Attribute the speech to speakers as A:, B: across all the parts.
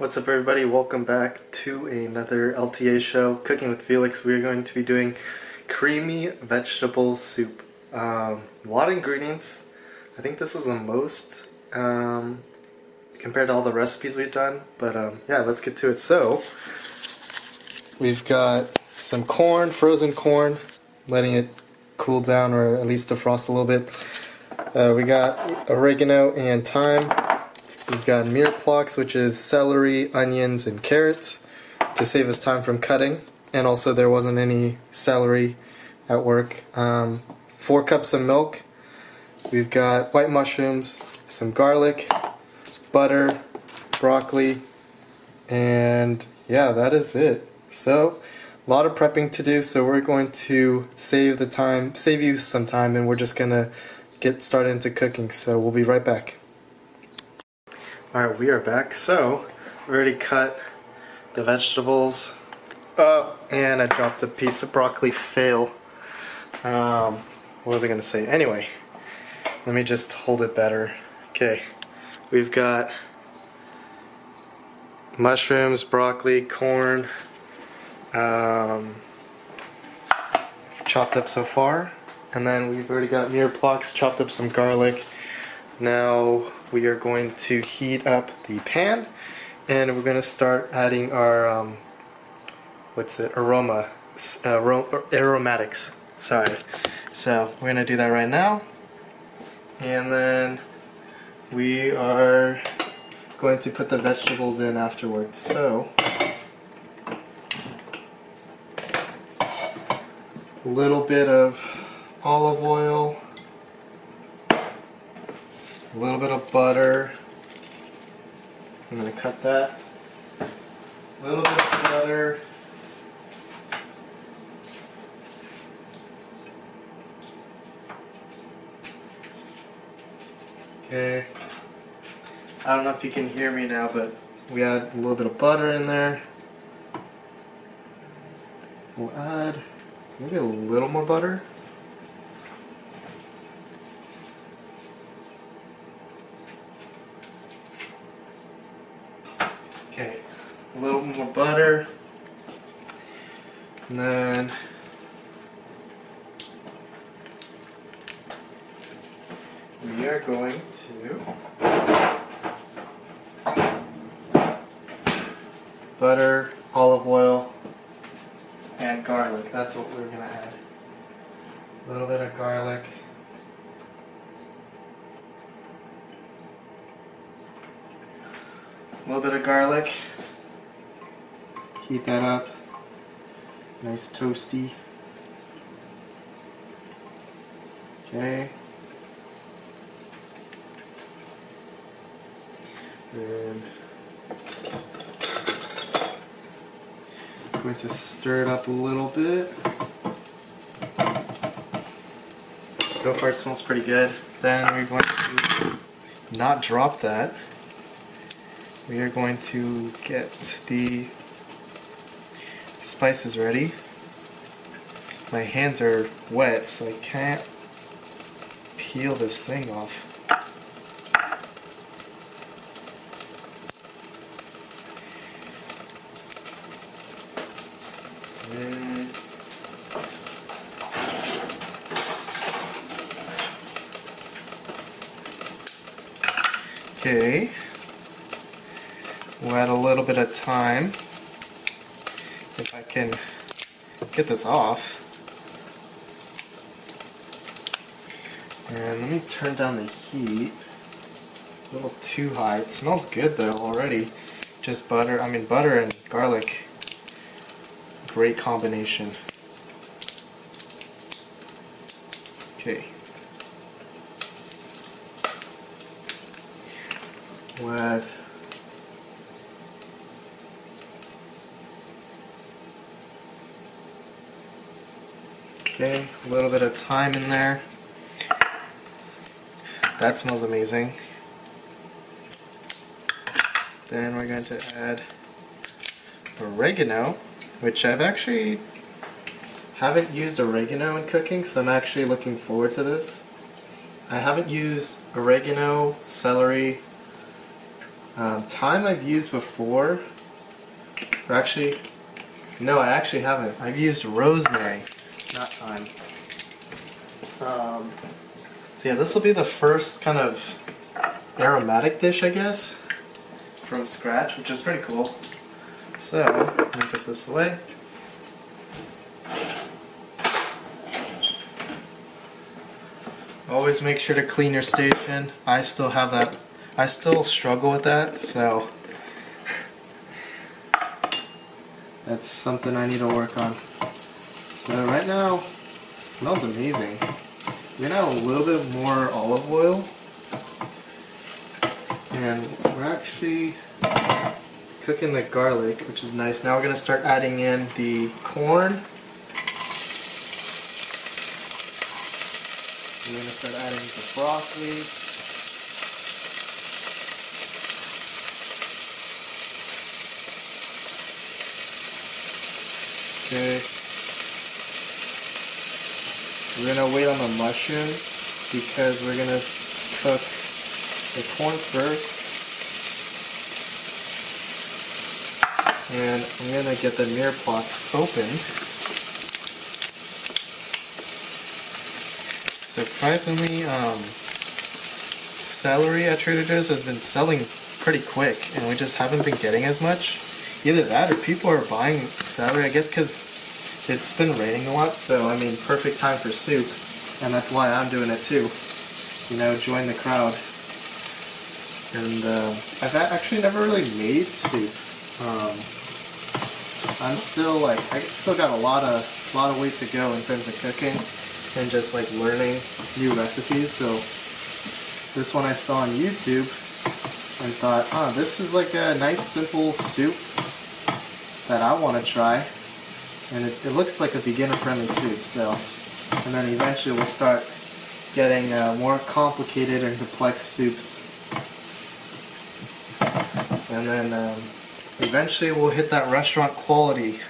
A: What's up everybody, welcome back to another LTA show, Cooking with Felix. We're going to be doing creamy vegetable soup. Um, a lot of ingredients. I think this is the most um, compared to all the recipes we've done, but um, yeah, let's get to it. So, we've got some corn, frozen corn, letting it cool down or at least defrost a little bit. Uh, we got oregano and thyme. We've got mirepoix, which is celery, onions, and carrots to save us time from cutting. And also, there wasn't any celery at work. Um, four cups of milk. We've got white mushrooms, some garlic, butter, broccoli, and yeah, that is it. So, a lot of prepping to do, so we're going to save the time, save you some time, and we're just gonna get started into cooking. So, we'll be right back. Alright, we are back. So, we already cut the vegetables. Oh, and I dropped a piece of broccoli fail. Um, what was I going to say? Anyway, let me just hold it better. Okay, we've got mushrooms, broccoli, corn, um, chopped up so far. And then we've already got mirepoix, chopped up some garlic. Now we are going to heat up the pan and we're going to start adding our um, what's it aroma uh, aromatics sorry. So we're going to do that right now and then we are going to put the vegetables in afterwards. So a little bit of olive oil little bit of butter. I'm going to cut that. A little bit of butter. Okay. I don't know if you can hear me now, but we add a little bit of butter in there. We'll add maybe a little more butter. a little more butter. And then we are going to butter, olive oil, and garlic. That's what we're going to add. A little bit of garlic. A little bit of garlic. Heat that up. Nice toasty. Okay. And I'm going to stir it up a little bit. So far it smells pretty good. Then we're going to not drop that. We are going to get the spices ready. My hands are wet, so I can't peel this thing off. Eh. Okay, we'll add a little bit of thyme can get this off. And let me turn down the heat. A little too high. It smells good though already. Just butter, I mean butter and garlic. Great combination. Okay. What? Okay, a little bit of thyme in there. That smells amazing. Then we're going to add oregano, which I've actually haven't used oregano in cooking, so I'm actually looking forward to this. I haven't used oregano, celery, Um, thyme I've used before, or actually, no, I actually haven't. I've used rosemary, not thyme. Um, so yeah, this will be the first kind of aromatic dish, I guess, from scratch, which is pretty cool. So, I'm gonna put this away. Always make sure to clean your station. I still have that, I still struggle with that, so that's something I need to work on. So right now, it smells amazing. We're gonna add a little bit more olive oil. And we're actually cooking the garlic, which is nice. Now we're gonna start adding in the corn We're to start adding the broccoli. Okay. We're to wait on the mushrooms because we're to cook the corn first. And I'm to get the mirepoix open. Surprisingly, um, celery at Trader Joe's has been selling pretty quick, and we just haven't been getting as much. Either that or people are buying celery, I guess because it's been raining a lot, so I mean, perfect time for soup, and that's why I'm doing it too. You know, join the crowd. And uh, I've actually never really made soup. Um, I'm still like, I still got a lot of, lot of ways to go in terms of cooking and just like learning new recipes. So this one I saw on YouTube and thought, oh, this is like a nice simple soup that I want to try. And it, it, looks like a beginner friendly soup. So, and then eventually we'll start getting uh, more complicated and complex soups. And then um, eventually we'll hit that restaurant quality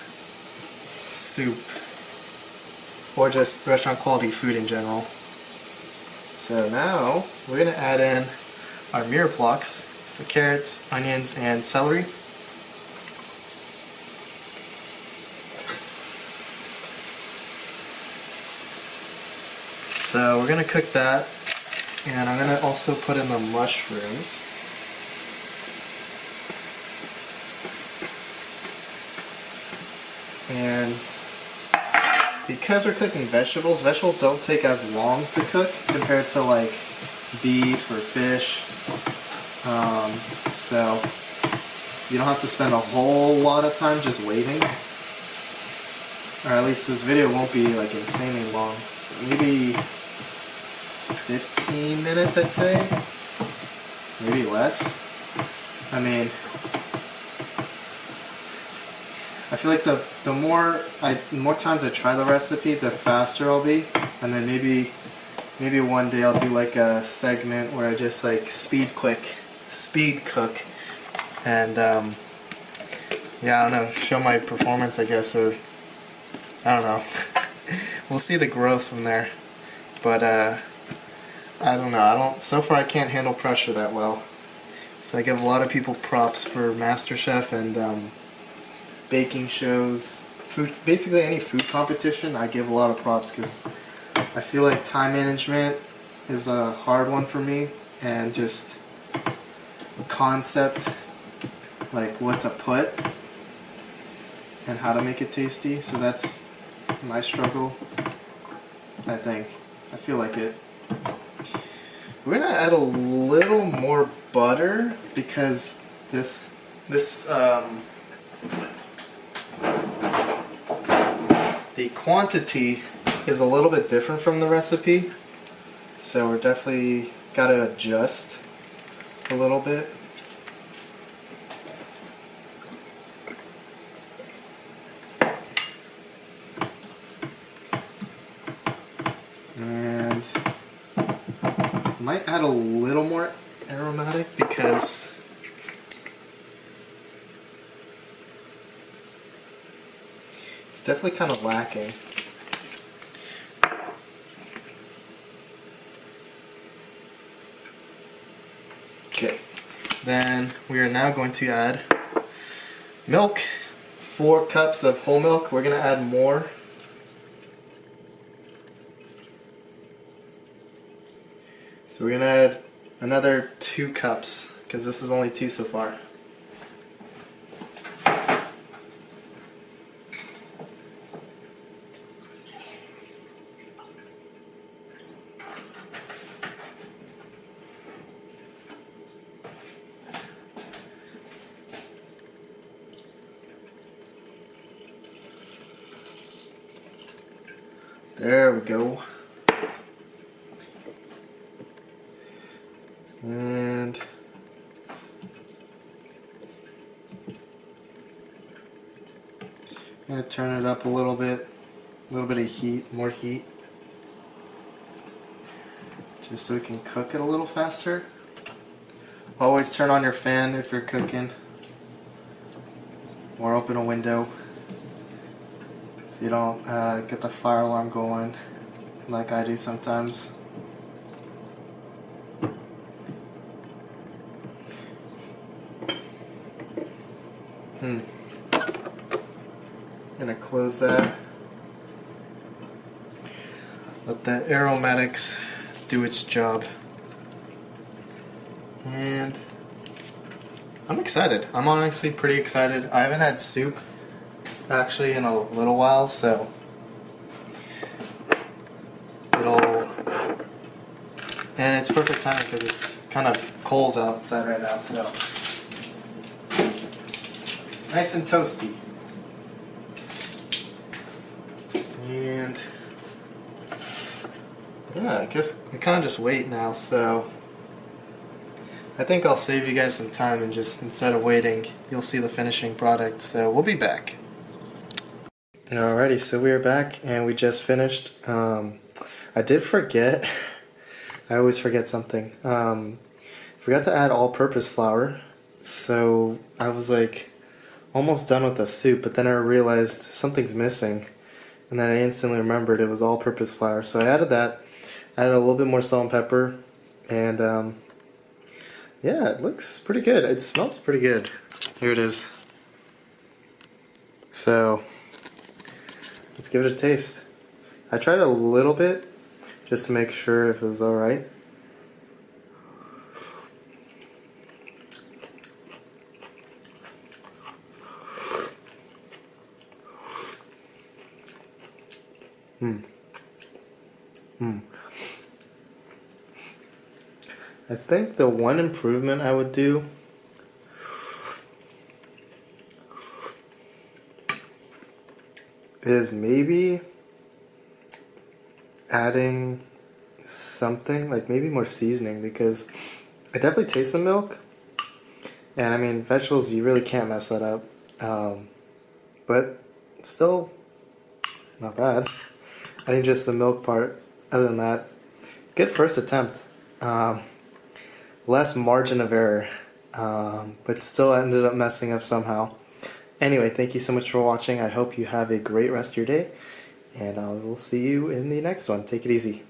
A: soup or just restaurant quality food in general. So now we're gonna add in our mirepoix, so carrots, onions, and celery. So we're gonna cook that, and I'm gonna also put in the mushrooms. And because we're cooking vegetables, vegetables don't take as long to cook compared to like beef or fish. Um, so you don't have to spend a whole lot of time just waiting. Or at least this video won't be like insanely long. Maybe 15 minutes I'd say. Maybe less. I mean, I feel like the the more I the more times I try the recipe, the faster I'll be, and then maybe maybe one day I'll do like a segment where I just like speed quick, speed cook, and um, yeah, I don't know, show my performance, I guess, or I don't know. we'll see the growth from there, but uh, I don't know. I don't. So far, I can't handle pressure that well. So I give a lot of people props for MasterChef and. Um, baking shows, food, basically any food competition, I give a lot of props because I feel like time management is a hard one for me and just concept, like what to put and how to make it tasty. So that's my struggle, I think. I feel like it. We're gonna add a little more butter because this this um, the quantity is a little bit different from the recipe, so we're definitely got to adjust a little bit. And might add a little more aromatic because It's definitely kind of lacking. Okay. Then we are now going to add milk, four cups of whole milk. We're going to add more. So we're going to add another two cups because this is only two so far. There we go. And I'm gonna turn it up a little bit, a little bit of heat, more heat, just so we can cook it a little faster. Always turn on your fan if you're cooking, or open a window you don't uh, get the fire alarm going like I do sometimes. Hmm. Gonna close that. Let the aromatics do its job. And I'm excited. I'm honestly pretty excited. I haven't had soup actually in a little while, so it'll and it's perfect time because it's kind of cold outside right now, so nice and toasty. And yeah, I guess we kind of just wait now, so I think I'll save you guys some time and just instead of waiting, you'll see the finishing product. So we'll be back. Alrighty, so we are back and we just finished. Um, I did forget, I always forget something. Um, forgot to add all-purpose flour, so I was like almost done with the soup, but then I realized something's missing, and then I instantly remembered it was all-purpose flour. So I added that, added a little bit more salt and pepper, and um, yeah, it looks pretty good. It smells pretty good. Here it is. So let's give it a taste. I tried a little bit just to make sure if it was alright. Hmm. Hmm. I think the one improvement I would do is maybe adding something like maybe more seasoning because I definitely taste the milk. And I mean vegetables you really can't mess that up. Um, but still not bad. I think just the milk part other than that good first attempt. Um, less margin of error um, but still ended up messing up somehow Anyway, thank you so much for watching. I hope you have a great rest of your day, and I will see you in the next one. Take it easy.